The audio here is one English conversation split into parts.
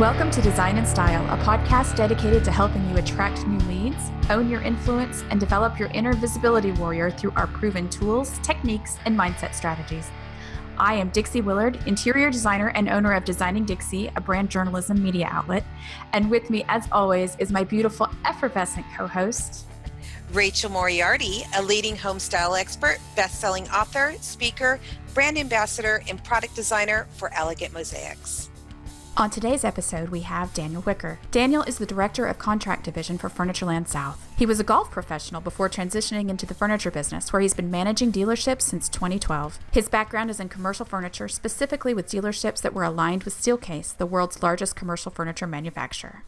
Welcome to Design and Style, a podcast dedicated to helping you attract new leads, own your influence, and develop your inner visibility warrior through our proven tools, techniques, and mindset strategies. I am Dixie Willard, interior designer and owner of Designing Dixie, a brand journalism media outlet. And with me, as always, is my beautiful, effervescent co host, Rachel Moriarty, a leading home style expert, best selling author, speaker, brand ambassador, and product designer for Elegant Mosaics. On today's episode, we have Daniel Wicker. Daniel is the Director of Contract Division for Furnitureland South. He was a golf professional before transitioning into the furniture business, where he's been managing dealerships since 2012. His background is in commercial furniture, specifically with dealerships that were aligned with Steelcase, the world's largest commercial furniture manufacturer.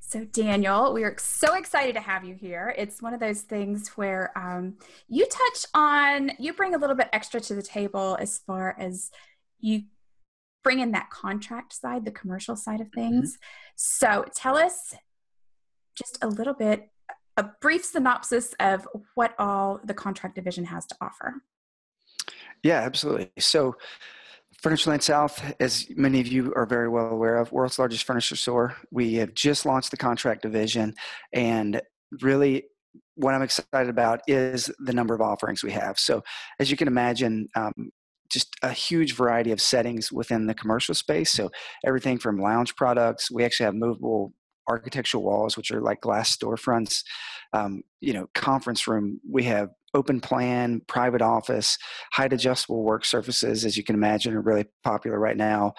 So, Daniel, we are so excited to have you here. It's one of those things where um, you touch on, you bring a little bit extra to the table as far as you bring in that contract side, the commercial side of mm-hmm. things. Mm-hmm. So tell us just a little bit, a brief synopsis of what all the contract division has to offer. Yeah, absolutely. So Furnitureland South, as many of you are very well aware of, world's largest furniture store. We have just launched the contract division, and really what I'm excited about is the number of offerings we have. So, as you can imagine, um, just a huge variety of settings within the commercial space. So everything from lounge products, we actually have movable architectural walls, which are like glass storefronts. Um, you know, conference room. We have open plan, private office, height adjustable work surfaces, as you can imagine, are really popular right now.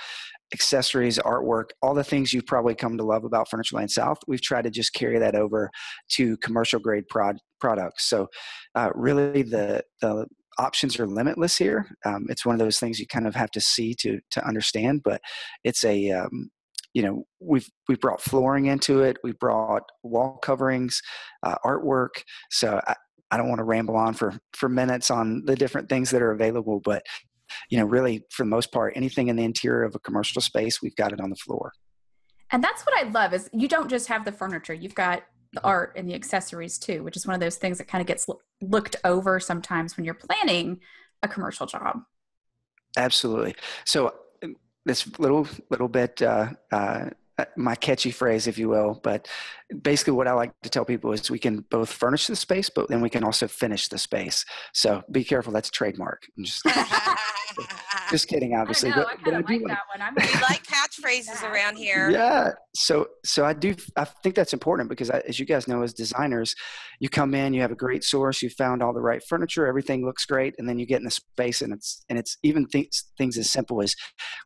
Accessories, artwork, all the things you've probably come to love about Furnitureland South. We've tried to just carry that over to commercial grade prod, products. So, uh, really, the the options are limitless here. Um, it's one of those things you kind of have to see to to understand, but it's a um, you know we've we brought flooring into it. We brought wall coverings, uh, artwork. So I, I don't want to ramble on for for minutes on the different things that are available, but you know really for the most part anything in the interior of a commercial space we've got it on the floor and that's what i love is you don't just have the furniture you've got the art and the accessories too, which is one of those things that kind of gets looked over sometimes when you're planning a commercial job. Absolutely. So um, this little little bit uh, uh, Uh, my catchy phrase, if you will. But basically, what I like to tell people is we can both furnish the space, but then we can also finish the space. So be careful. That's trademark. Just, just, kidding, obviously. I, know, but, I, but I like that one. I'm we like catchphrases around here. Yeah. So so I do. I think that's important because, I, as you guys know, as designers, you come in, you have a great source, you found all the right furniture, everything looks great, and then you get in the space, and it's and it's even things things as simple as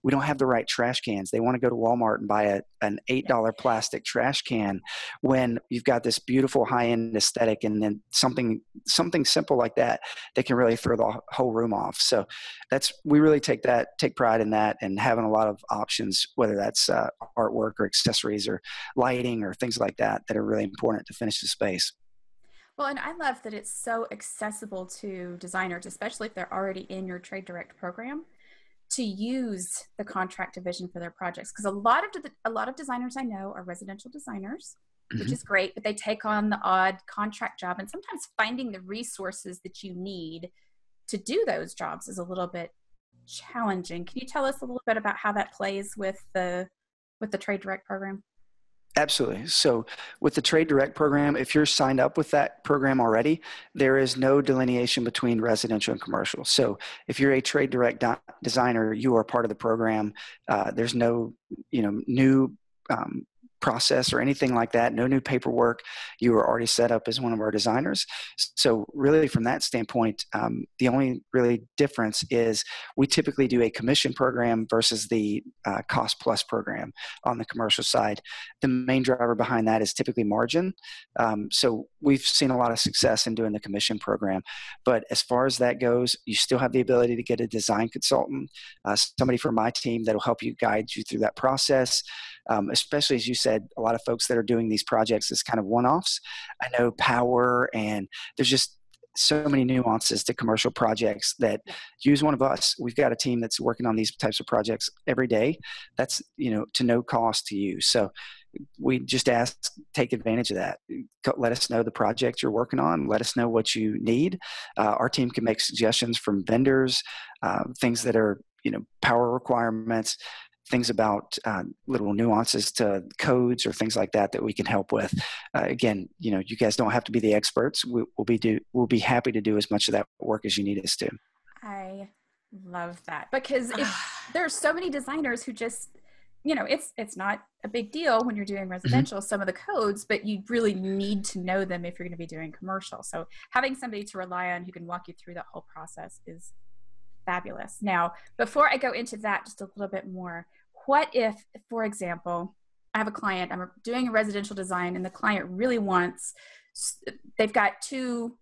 we don't have the right trash cans. They want to go to Walmart and buy a an eight dollar plastic trash can when you've got this beautiful high end aesthetic and then something something simple like that that can really throw the whole room off. So that's we really take that take pride in that and having a lot of options whether that's uh, artwork or accessories or lighting or things like that that are really important to finish the space. Well, and I love that it's so accessible to designers, especially if they're already in your trade direct program to use the contract division for their projects because a lot of de- a lot of designers I know are residential designers, mm-hmm. which is great, but they take on the odd contract job, and sometimes finding the resources that you need to do those jobs is a little bit challenging. Can you tell us a little bit about how that plays with the with the trade direct program? Absolutely. So, with the Trade Direct program, if you're signed up with that program already, there is no delineation between residential and commercial. So, if you're a Trade Direct designer, you are part of the program. Uh, there's no, you know, new um, process or anything like that, no new paperwork. You are already set up as one of our designers. So, really, from that standpoint, um, the only really difference is we typically do a commission program versus the uh, cost plus program on the commercial side. The main driver behind that is typically margin. Um, so, we've seen a lot of success in doing the commission program. But as far as that goes, you still have the ability to get a design consultant, uh, somebody from my team that will help you guide you through that process um, especially as you said, a lot of folks that are doing these projects as kind of one offs. I know power and there's just so many nuances to commercial projects that use one of us. We've got a team that's working on these types of projects every day. That's you know to no cost to you. So we just ask take advantage of that. Let us know the project you're working on. Let us know what you need. Uh, our team can make suggestions from vendors uh, things that are you know power requirements things about uh, little nuances to codes or things like that that we can help with. Uh, again, you know, you guys don't have to be the experts. We, will be do we'll be happy to do as much of that work as you need us to. I love that because there's so many designers who just you know it's it's not a big deal when you're doing mm-hmm. residential mm-hmm. some of the codes but you really need to know them if you're going to be doing commercial so having somebody to rely on who can walk you through that whole process is fabulous now before i go into that just a little bit more what if for example i have a client i'm doing a residential design and the client really wants they've got two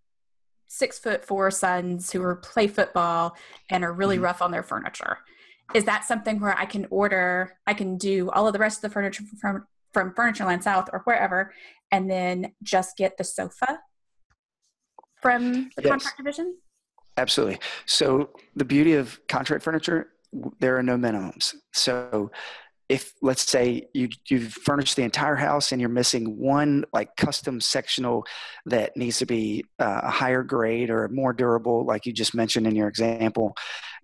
six foot four sons who are play football and are really mm-hmm. rough on their furniture is that something where I can order, I can do all of the rest of the furniture from from Furnitureland South or wherever, and then just get the sofa from the yes. contract division? Absolutely. So the beauty of contract furniture, there are no minimums. So if let's say you you've furnished the entire house and you're missing one like custom sectional that needs to be uh, a higher grade or more durable like you just mentioned in your example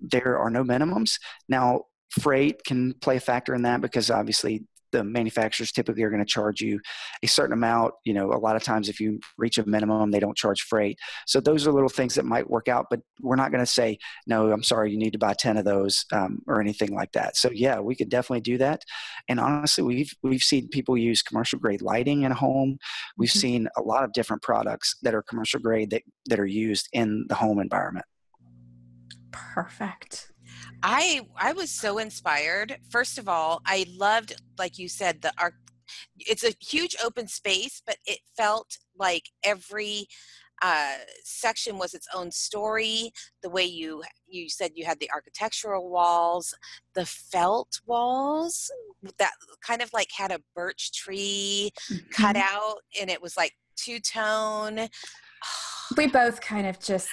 there are no minimums now freight can play a factor in that because obviously the manufacturers typically are going to charge you a certain amount. You know, a lot of times if you reach a minimum, they don't charge freight. So those are little things that might work out, but we're not going to say, no, I'm sorry, you need to buy 10 of those um, or anything like that. So yeah, we could definitely do that. And honestly, we've, we've seen people use commercial grade lighting in a home. We've mm-hmm. seen a lot of different products that are commercial grade that, that are used in the home environment. Perfect. I I was so inspired. First of all, I loved, like you said, the art. It's a huge open space, but it felt like every uh, section was its own story. The way you you said you had the architectural walls, the felt walls that kind of like had a birch tree mm-hmm. cut out, and it was like two tone we both kind of just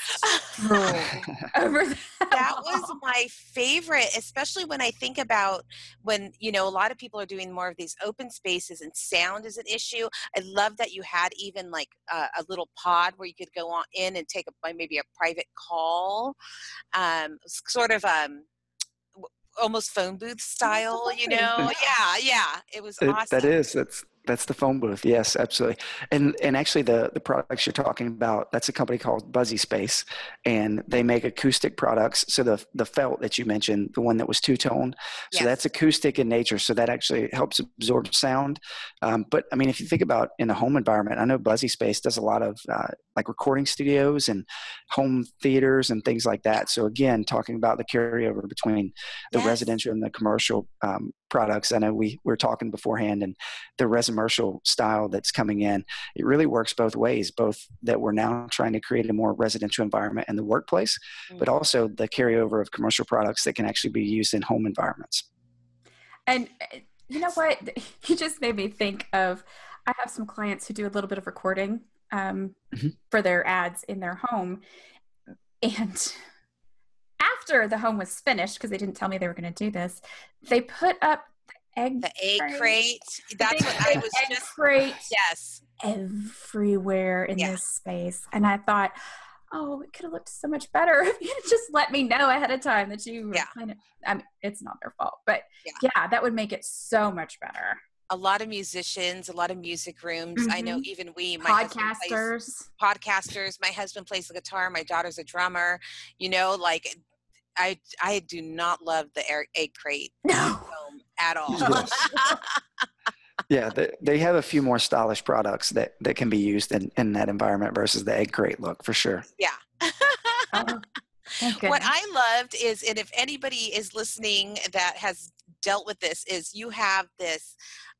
over that. That was my favorite, especially when I think about when, you know, a lot of people are doing more of these open spaces and sound is an issue. I love that you had even like a, a little pod where you could go on in and take a, maybe a private call. Um, sort of, um, almost phone booth style, you know? Yeah, yeah. It was awesome. that is. That's that's the phone booth. Yes, absolutely. And and actually, the the products you're talking about, that's a company called BuzziSpace, and they make acoustic products. So the the felt that you mentioned, the one that was two tone, so yes. that's acoustic in nature. So that actually helps absorb sound. Um, but I mean, if you think about in the home environment, I know BuzziSpace does a lot of uh, like recording studios and home theaters and things like that. So again, talking about the carryover between the yes. residential and the commercial um, products. I know we were talking beforehand, and the residential style that's coming in, it really works both ways. Both that we're now trying to create a more residential environment in the workplace, mm-hmm. but also the carryover of commercial products that can actually be used in home environments. And eh, you know what? You just made me think of. I have some clients who do a little bit of recording um, mm-hmm. for their ads in their home, and after the home was finished, because they didn't tell me they were going to do this, they put up the egg the egg crate. crate. That's what I was egg just crate. Yes, everywhere in yeah. this space, and I thought, oh, it could have looked so much better if you just let me know ahead of time that you yeah. kind of. I mean, it's not their fault, but yeah. yeah, that would make it so much better a lot of musicians, a lot of music rooms. Mm-hmm. I know mm-hmm. even we, my podcasters, plays, podcasters. My husband plays the guitar. My daughter's a drummer. You know, like I I do not love the egg crate no. at all. yeah, they, they have a few more stylish products that, that can be used in, in that environment versus the egg crate look for sure. Yeah. oh, what I loved is, and if anybody is listening that has dealt with this, is you have this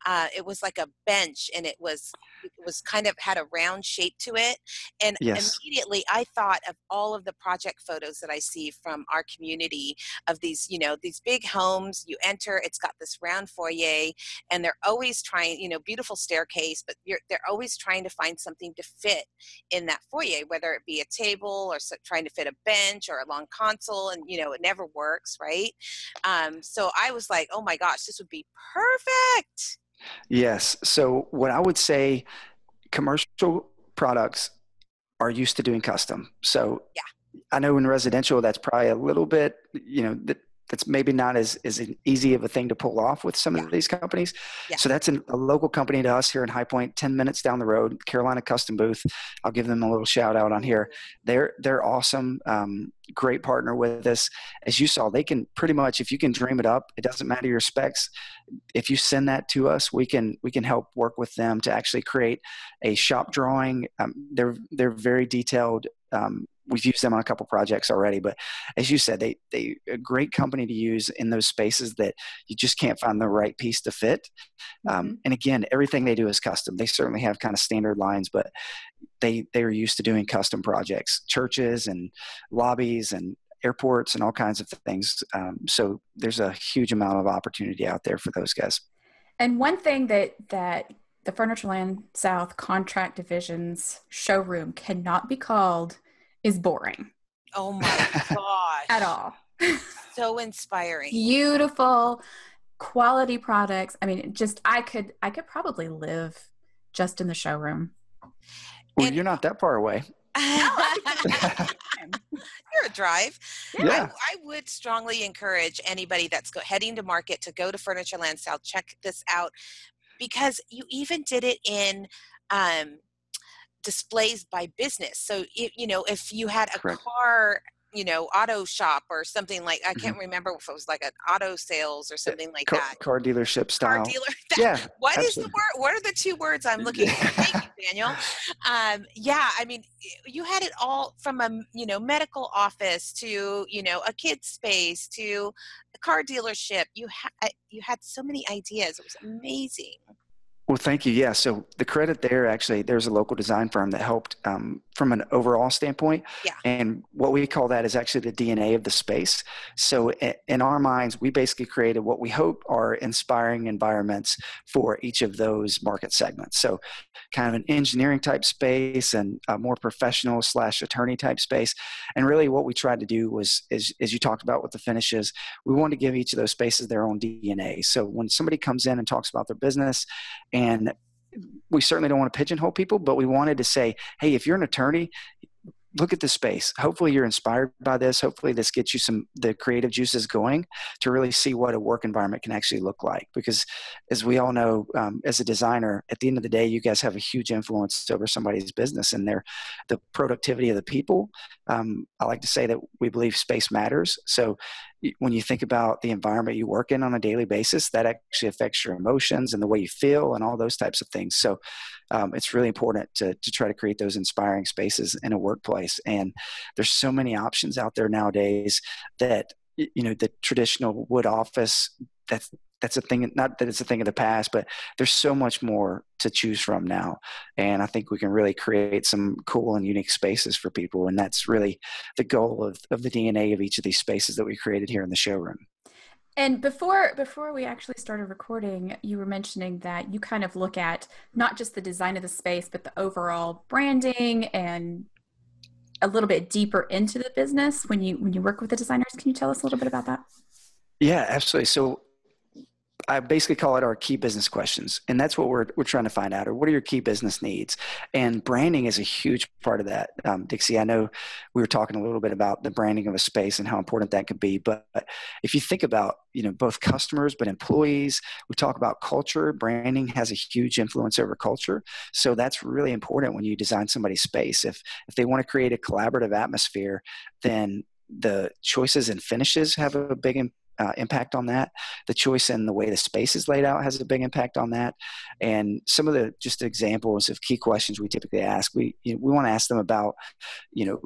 uh, it was like a bench and it was it was kind of had a round shape to it and yes. immediately i thought of all of the project photos that i see from our community of these you know these big homes you enter it's got this round foyer and they're always trying you know beautiful staircase but they're always trying to find something to fit in that foyer whether it be a table or so, trying to fit a bench or a long console and you know it never works right um, so i was like oh my gosh this would be perfect Yes. So what I would say, commercial products are used to doing custom. So yeah. I know in residential that's probably a little bit, you know, that's maybe not as, as easy of a thing to pull off with some yeah. of these companies. Yeah. So that's an, a local company to us here in High Point, 10 minutes down the road, Carolina Custom Booth. I'll give them a little shout out on here. They're, they're awesome. Um, great partner with us. As you saw, they can pretty much, if you can dream it up, it doesn't matter your specs. If you send that to us, we can, we can help work with them to actually create a shop drawing. Um, they're, they're very detailed um, we've used them on a couple projects already but as you said they they a great company to use in those spaces that you just can't find the right piece to fit. Um, mm-hmm. and again everything they do is custom. They certainly have kind of standard lines but they they are used to doing custom projects churches and lobbies and airports and all kinds of things. Um, so there's a huge amount of opportunity out there for those guys. And one thing that that the Furnitureland South contract division's showroom cannot be called is boring. Oh my gosh. At all. so inspiring. Beautiful quality products. I mean, just I could I could probably live just in the showroom. Well, and, you're not that far away. You're a drive. Yeah. I, I, would strongly encourage anybody that's go, heading to market to go to Furnitureland South. Check this out because you even did it in um, displays by business. So, it, you know, if you had a Correct. car, you know, auto shop or something like, I can't mm-hmm. remember if it was like an auto sales or something like car, that. Car dealership style. Car dealer. That, yeah. What is the word? What are the two words I'm looking for? Thank you, Daniel. Um, yeah. I mean, you had it all from a, you know, medical office to, you know, a kid's space to a car dealership. You had, you had so many ideas. It was amazing. Well, thank you. Yeah. So the credit there, actually, there's a local design firm that helped um, from an overall standpoint. Yeah. And what we call that is actually the DNA of the space. So in our minds, we basically created what we hope are inspiring environments for each of those market segments. So kind of an engineering type space and a more professional slash attorney type space. And really what we tried to do was, as, as you talked about with the finishes, we wanted to give each of those spaces their own DNA. So when somebody comes in and talks about their business and we certainly don't want to pigeonhole people, but we wanted to say, hey, if you're an attorney, look at the space. Hopefully, you're inspired by this. Hopefully, this gets you some the creative juices going to really see what a work environment can actually look like. Because, as we all know, um, as a designer, at the end of the day, you guys have a huge influence over somebody's business and their the productivity of the people. Um, I like to say that we believe space matters. So, when you think about the environment you work in on a daily basis, that actually affects your emotions and the way you feel and all those types of things. So um, it's really important to, to try to create those inspiring spaces in a workplace. And there's so many options out there nowadays that, you know, the traditional wood office, that's, that's a thing, not that it's a thing of the past, but there's so much more to choose from now. And I think we can really create some cool and unique spaces for people. And that's really the goal of, of the DNA of each of these spaces that we created here in the showroom. And before before we actually started recording, you were mentioning that you kind of look at not just the design of the space, but the overall branding and a little bit deeper into the business when you when you work with the designers. Can you tell us a little bit about that? Yeah, absolutely. So I basically call it our key business questions. And that's what we're, we're trying to find out, or what are your key business needs? And branding is a huge part of that. Um, Dixie, I know we were talking a little bit about the branding of a space and how important that could be. But if you think about, you know, both customers, but employees, we talk about culture. Branding has a huge influence over culture. So that's really important when you design somebody's space. If, if they want to create a collaborative atmosphere, then the choices and finishes have a big uh, impact on that. The choice and the way the space is laid out has a big impact on that. And some of the just examples of key questions we typically ask, we you know, we want to ask them about, you know,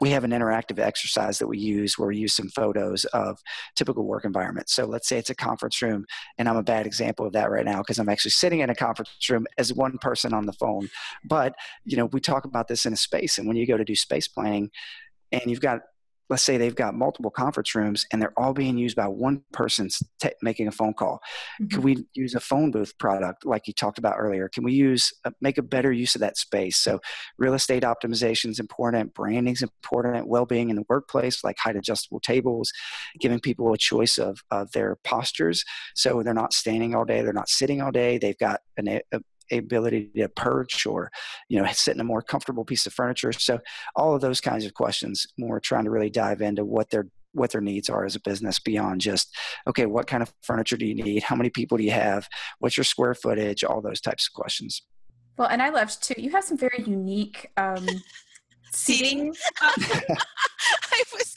we have an interactive exercise that we use where we use some photos of typical work environments. So let's say it's a conference room, and I'm a bad example of that right now because I'm actually sitting in a conference room as one person on the phone. But you know, we talk about this in a space, and when you go to do space planning, and you've got let's say they've got multiple conference rooms and they're all being used by one person t- making a phone call. Mm-hmm. can we use a phone booth product like you talked about earlier? Can we use uh, make a better use of that space? So real estate optimization is important branding is important well-being in the workplace like height adjustable tables giving people a choice of, of their postures. So they're not standing all day they're not sitting all day they've got an, a, ability to perch or you know sit in a more comfortable piece of furniture. So all of those kinds of questions more trying to really dive into what their what their needs are as a business beyond just okay what kind of furniture do you need? How many people do you have? What's your square footage? All those types of questions. Well and i loved too you have some very unique um, seating uh, I was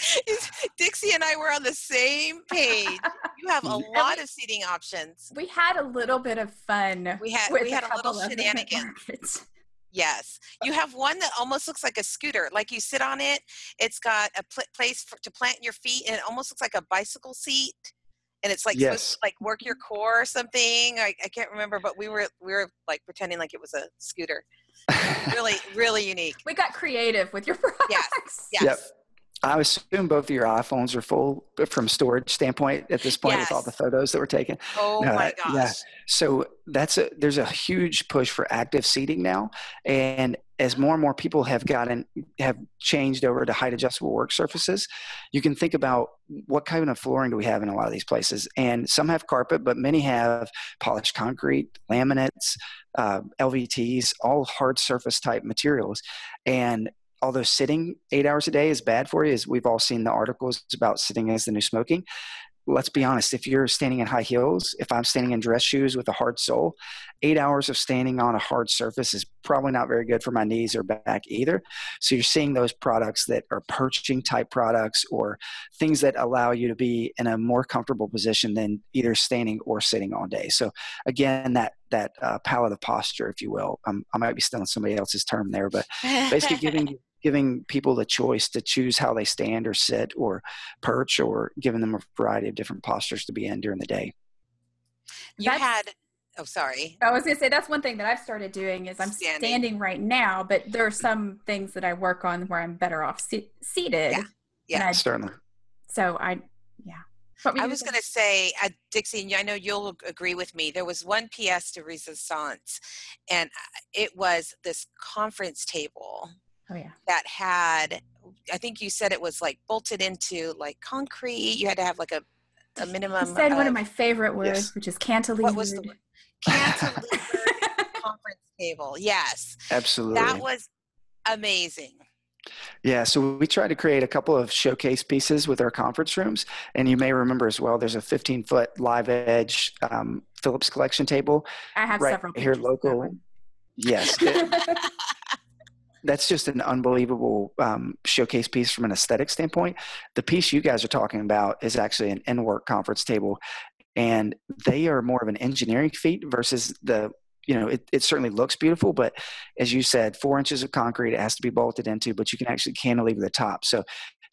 Dixie and I were on the same page. You have a lot of seating options. We had a little bit of fun. We had we had a, a little shenanigans. Yes. You have one that almost looks like a scooter. Like you sit on it, it's got a pl- place for, to plant your feet, and it almost looks like a bicycle seat. And it's like yes. like work your core or something. I, I can't remember, but we were we were like pretending like it was a scooter. really, really unique. We got creative with your products. Yes. Yes. Yep. I assume both of your iPhones are full from storage standpoint at this point yes. with all the photos that were taken. Oh no, my gosh! Yeah. So that's a there's a huge push for active seating now, and as more and more people have gotten have changed over to height adjustable work surfaces, you can think about what kind of flooring do we have in a lot of these places, and some have carpet, but many have polished concrete, laminates, uh, LVTs, all hard surface type materials, and although sitting eight hours a day is bad for you, as we've all seen the articles about sitting as the new smoking, let's be honest, if you're standing in high heels, if I'm standing in dress shoes with a hard sole, eight hours of standing on a hard surface is probably not very good for my knees or back either. So you're seeing those products that are perching type products or things that allow you to be in a more comfortable position than either standing or sitting all day. So again, that that uh, palette of posture, if you will, um, I might be stealing somebody else's term there, but basically giving giving people the choice to choose how they stand or sit or perch or giving them a variety of different postures to be in during the day. You that's, had oh sorry. I was gonna say that's one thing that I've started doing is I'm standing, standing right now, but there are some things that I work on where I'm better off se- seated. Yeah, yeah, I, certainly. So I yeah. I was going to say, uh, Dixie, and I know you'll agree with me. There was one pièce de résistance, and uh, it was this conference table Oh yeah. That had, I think you said it was like bolted into like concrete. You had to have like a, a minimum. You said of, one of my favorite words, yes. which is cantilever. What was the word? Cantilever conference table. Yes. Absolutely. That was amazing. Yeah, so we tried to create a couple of showcase pieces with our conference rooms, and you may remember as well. There's a 15 foot live edge um, Phillips collection table. I have right several here local. Yes, it, that's just an unbelievable um, showcase piece from an aesthetic standpoint. The piece you guys are talking about is actually an Enwork conference table, and they are more of an engineering feat versus the you know, it, it certainly looks beautiful, but as you said, four inches of concrete, it has to be bolted into, but you can actually cantilever the top. So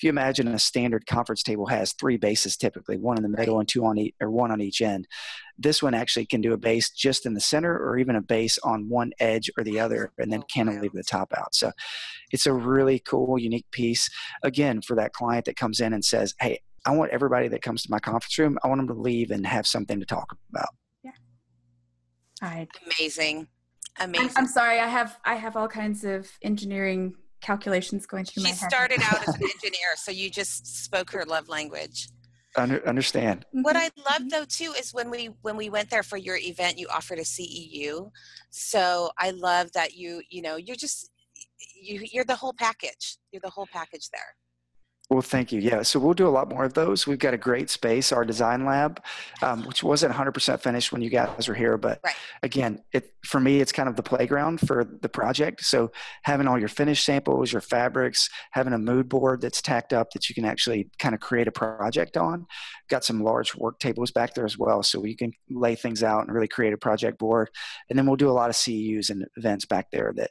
if you imagine a standard conference table has three bases typically, one in the middle and two on each, or one on each end. This one actually can do a base just in the center or even a base on one edge or the other and then oh, cantilever the top out. So it's a really cool, unique piece. Again, for that client that comes in and says, Hey, I want everybody that comes to my conference room, I want them to leave and have something to talk about. Yeah. All right. Amazing. Amazing. I'm, I'm sorry. I have, I have all kinds of engineering calculations going through she my head. She started out as an engineer, so you just spoke her love language. Under, understand. What I mm-hmm. love though too is when we when we went there for your event, you offered a CEU. So I love that you you know you're just you you're the whole package. You're the whole package there. Well, thank you. Yeah, so we'll do a lot more of those. We've got a great space, our design lab, um, which wasn't 100% finished when you guys were here, but right. again, it for me, it's kind of the playground for the project. So having all your finished samples, your fabrics, having a mood board that's tacked up that you can actually kind of create a project on. Got some large work tables back there as well, so you can lay things out and really create a project board. And then we'll do a lot of CEUs and events back there that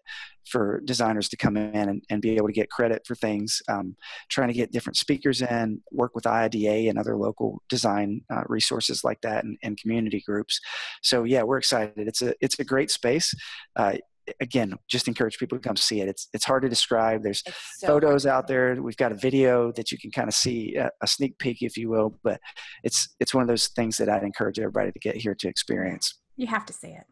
for designers to come in and, and be able to get credit for things, um, trying to get different speakers in, work with IIDA and other local design uh, resources like that and, and, community groups. So yeah, we're excited. It's a, it's a great space. Uh, again, just encourage people to come see it. It's, it's hard to describe. There's so photos out there. We've got a video that you can kind of see a, a sneak peek, if you will, but it's, it's one of those things that I'd encourage everybody to get here to experience. You have to see it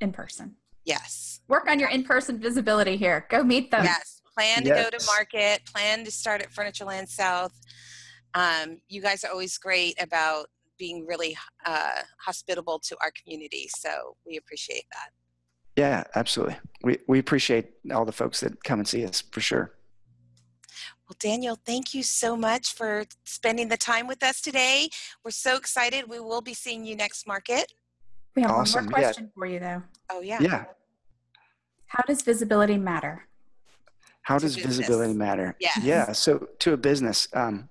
in person. Yes. Work on your in-person visibility here. Go meet them. Yes. Plan to yes. go to market. Plan to start at Furnitureland South. Um, you guys are always great about being really uh, hospitable to our community. So we appreciate that. Yeah, absolutely. We we appreciate all the folks that come and see us for sure. Well, Daniel, thank you so much for spending the time with us today. We're so excited. We will be seeing you next market. We have awesome. one more question yeah. for you, though. Oh, yeah. Yeah. How does visibility matter? How does visibility matter? Yeah. Yeah. So, to a business, um,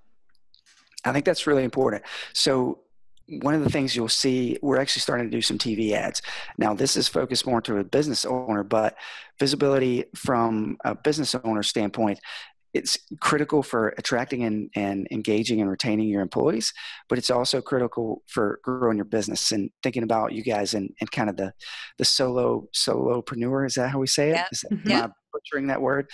I think that's really important. So, one of the things you'll see, we're actually starting to do some TV ads. Now, this is focused more to a business owner, but visibility from a business owner standpoint, it's critical for attracting and, and engaging and retaining your employees, but it's also critical for growing your business and thinking about you guys and, and kind of the the solo solopreneur. Is that how we say it? Yep. Is that, mm-hmm. Am I butchering that word?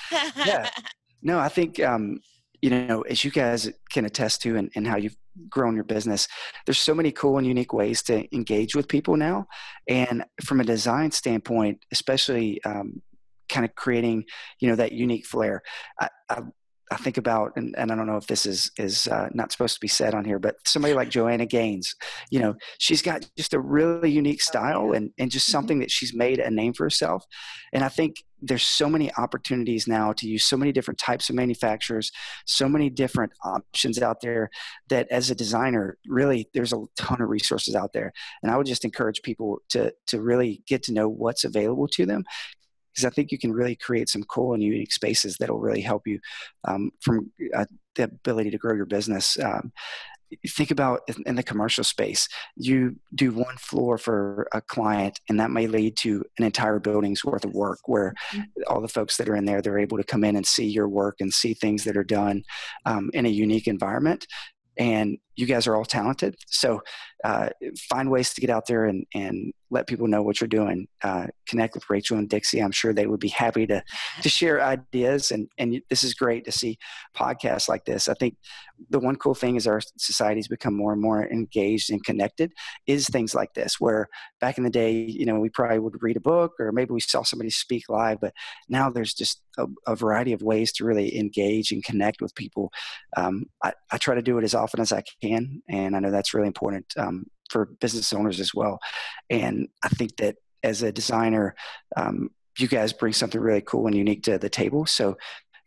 yeah. No, I think um, you know, as you guys can attest to and, and how you've grown your business, there's so many cool and unique ways to engage with people now. And from a design standpoint, especially um, kind of creating, you know, that unique flair. I, I, I think about, and, and, I don't know if this is is uh, not supposed to be said on here, but somebody like Joanna Gaines, you know, she's got just a really unique style and, and just mm-hmm. something that she's made a name for herself. And I think there's so many opportunities now to use so many different types of manufacturers, so many different options out there that as a designer, really there's a ton of resources out there. And I would just encourage people to to really get to know what's available to them because I think you can really create some cool and unique spaces that will really help you um, from uh, the ability to grow your business. Um, think about in the commercial space you do one floor for a client and that may lead to an entire building's worth of work where mm-hmm. all the folks that are in there they're able to come in and see your work and see things that are done um, in a unique environment and you guys are all talented so uh, find ways to get out there and, and let people know what you're doing. Uh, connect with Rachel and Dixie. I'm sure they would be happy to to share ideas. And and this is great to see podcasts like this. I think the one cool thing is our society's become more and more engaged and connected. Is things like this where back in the day, you know, we probably would read a book or maybe we saw somebody speak live, but now there's just a, a variety of ways to really engage and connect with people. Um, I, I try to do it as often as I can, and I know that's really important. Um, for business owners as well. And I think that as a designer, um, you guys bring something really cool and unique to the table. So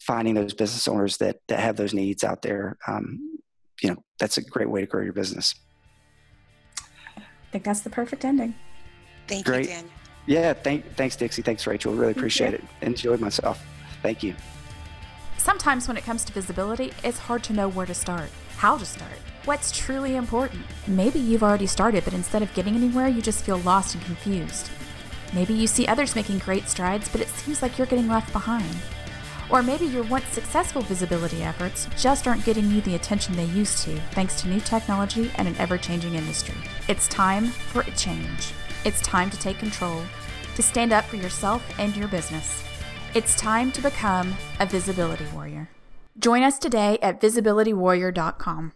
finding those business owners that, that have those needs out there, um, you know, that's a great way to grow your business. I think that's the perfect ending. Thank Great. you, Daniel. Yeah, thank, thanks, Dixie. Thanks, Rachel. Really appreciate it. Enjoyed myself. Thank you. Sometimes when it comes to visibility, it's hard to know where to start, how to start. What's truly important? Maybe you've already started, but instead of getting anywhere, you just feel lost and confused. Maybe you see others making great strides, but it seems like you're getting left behind. Or maybe your once successful visibility efforts just aren't getting you the attention they used to, thanks to new technology and an ever changing industry. It's time for a change. It's time to take control, to stand up for yourself and your business. It's time to become a visibility warrior. Join us today at visibilitywarrior.com.